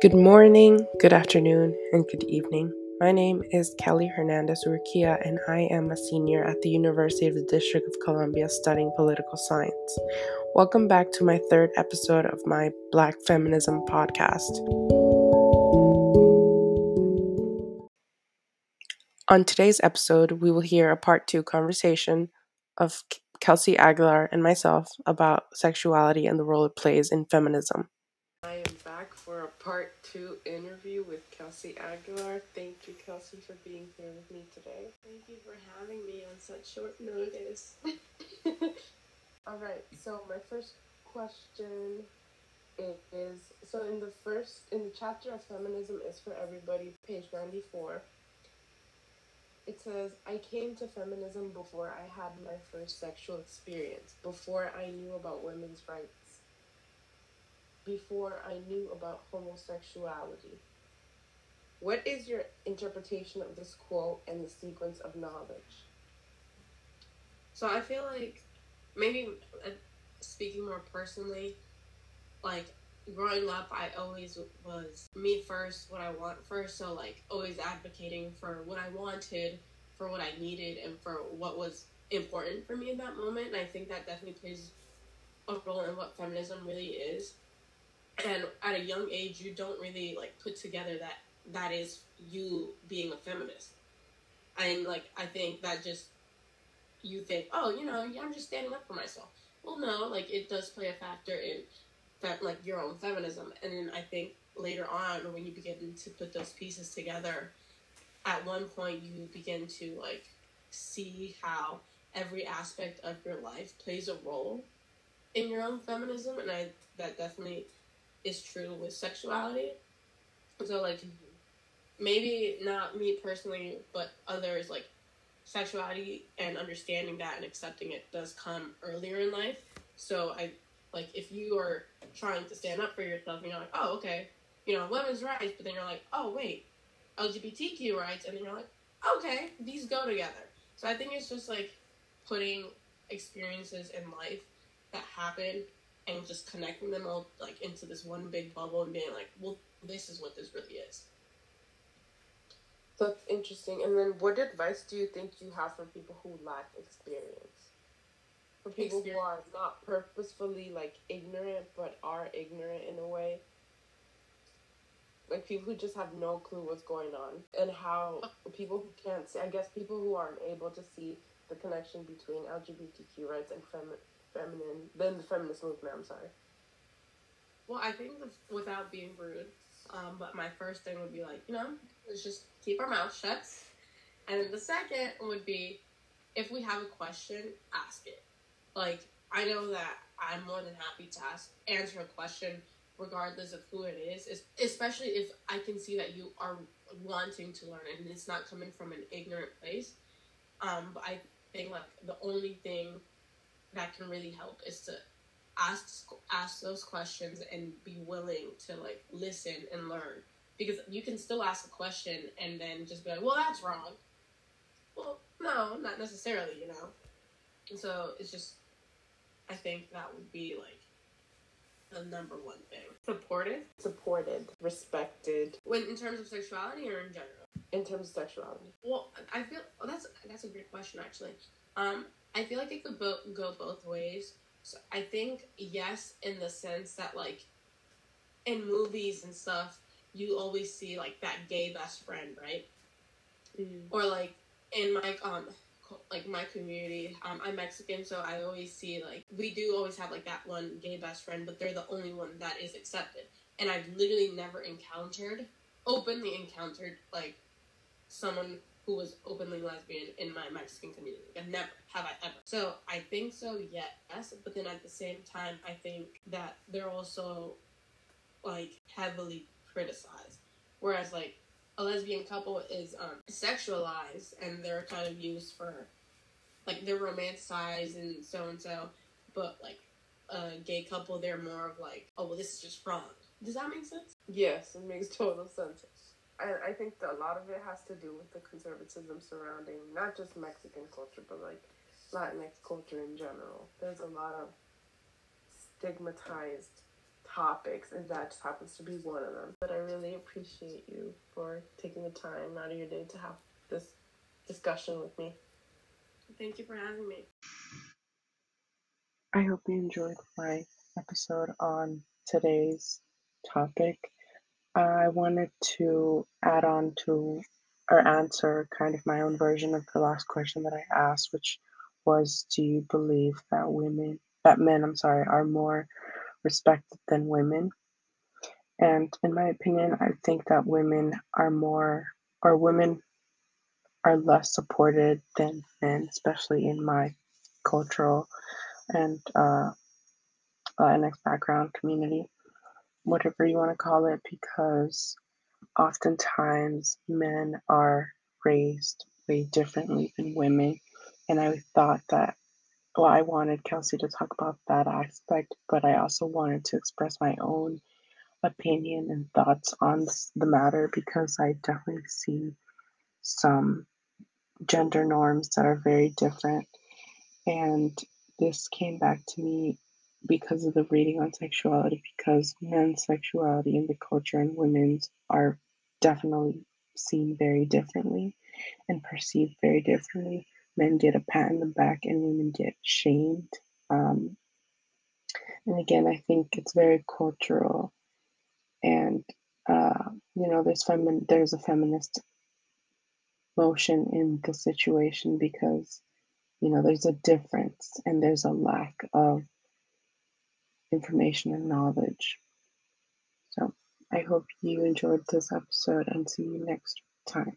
Good morning, good afternoon, and good evening. My name is Kelly Hernandez Urquia, and I am a senior at the University of the District of Columbia studying political science. Welcome back to my third episode of my Black Feminism podcast. On today's episode, we will hear a part two conversation of Kelsey Aguilar and myself about sexuality and the role it plays in feminism. Part two interview with Kelsey Aguilar. Thank you, Kelsey, for being here with me today. Thank you for having me on such short notice. All right, so my first question is so in the first in the chapter of feminism is for everybody, page 94. It says, I came to feminism before I had my first sexual experience, before I knew about women's rights before I knew about homosexuality. What is your interpretation of this quote and the sequence of knowledge? So I feel like maybe uh, speaking more personally, like growing up, I always was me first, what I want first. So like always advocating for what I wanted, for what I needed, and for what was important for me in that moment. And I think that definitely plays a role in what feminism really is and at a young age you don't really like put together that that is you being a feminist. And like i think that just you think oh you know i'm just standing up for myself. Well no like it does play a factor in that like your own feminism. And then i think later on when you begin to put those pieces together at one point you begin to like see how every aspect of your life plays a role in your own feminism. And i that definitely is true with sexuality. So like maybe not me personally, but others like sexuality and understanding that and accepting it does come earlier in life. So I like if you are trying to stand up for yourself and you're like, oh okay, you know, women's rights, but then you're like, oh wait, LGBTQ rights, and then you're like, okay, these go together. So I think it's just like putting experiences in life that happen and just connecting them all like into this one big bubble and being like, well, this is what this really is. That's interesting. And then, what advice do you think you have for people who lack experience? For people experience. who are not purposefully like ignorant, but are ignorant in a way. Like people who just have no clue what's going on, and how oh. people who can't see. I guess people who aren't able to see the connection between LGBTQ rights and fem- feminine than the feminist movement. I'm sorry. Well, I think without being rude, um, but my first thing would be like, you know, let's just keep our mouth shut. And then the second would be, if we have a question, ask it. Like I know that I'm more than happy to ask answer a question regardless of who it is, especially if I can see that you are wanting to learn and it's not coming from an ignorant place. Um, but I think like the only thing that can really help is to ask ask those questions and be willing to like listen and learn. Because you can still ask a question and then just be like well that's wrong. Well no not necessarily you know? And so it's just i think that would be like the number one thing. Supported supported respected. When in terms of sexuality or in general? In terms of sexuality. Well i feel well, that's that's a great question actually. Um I feel like it could bo- go both ways. So I think yes, in the sense that like in movies and stuff, you always see like that gay best friend, right? Mm. Or like in my um like my community, um, I'm Mexican, so I always see like we do always have like that one gay best friend, but they're the only one that is accepted. And I've literally never encountered, openly encountered like someone who was openly lesbian in my Mexican community. I've never have I ever. So I think so, yes. But then at the same time, I think that they're also like heavily criticized. Whereas like a lesbian couple is um, sexualized and they're kind of used for like they're romanticized and so and so. But like a gay couple, they're more of like, oh well, this is just wrong. Does that make sense? Yes, it makes total sense. I, I think that a lot of it has to do with the conservatism surrounding not just Mexican culture, but like Latinx culture in general. There's a lot of stigmatized topics, and that just happens to be one of them. But I really appreciate you for taking the time out of your day to have this discussion with me. Thank you for having me. I hope you enjoyed my episode on today's topic. I wanted to add on to or answer kind of my own version of the last question that I asked, which was Do you believe that women, that men, I'm sorry, are more respected than women? And in my opinion, I think that women are more, or women are less supported than men, especially in my cultural and uh, Latinx background community, whatever you want to call it, because oftentimes men are raised way differently than women. And I thought that, well, I wanted Kelsey to talk about that aspect, but I also wanted to express my own opinion and thoughts on the matter because I definitely see some gender norms that are very different. And this came back to me because of the reading on sexuality, because men's sexuality in the culture and women's are definitely seen very differently and perceived very differently. Men get a pat in the back and women get shamed. Um, and again, I think it's very cultural. And, uh, you know, there's, femin- there's a feminist motion in the situation because you know there's a difference and there's a lack of information and knowledge. So i hope you enjoyed this episode and see you next time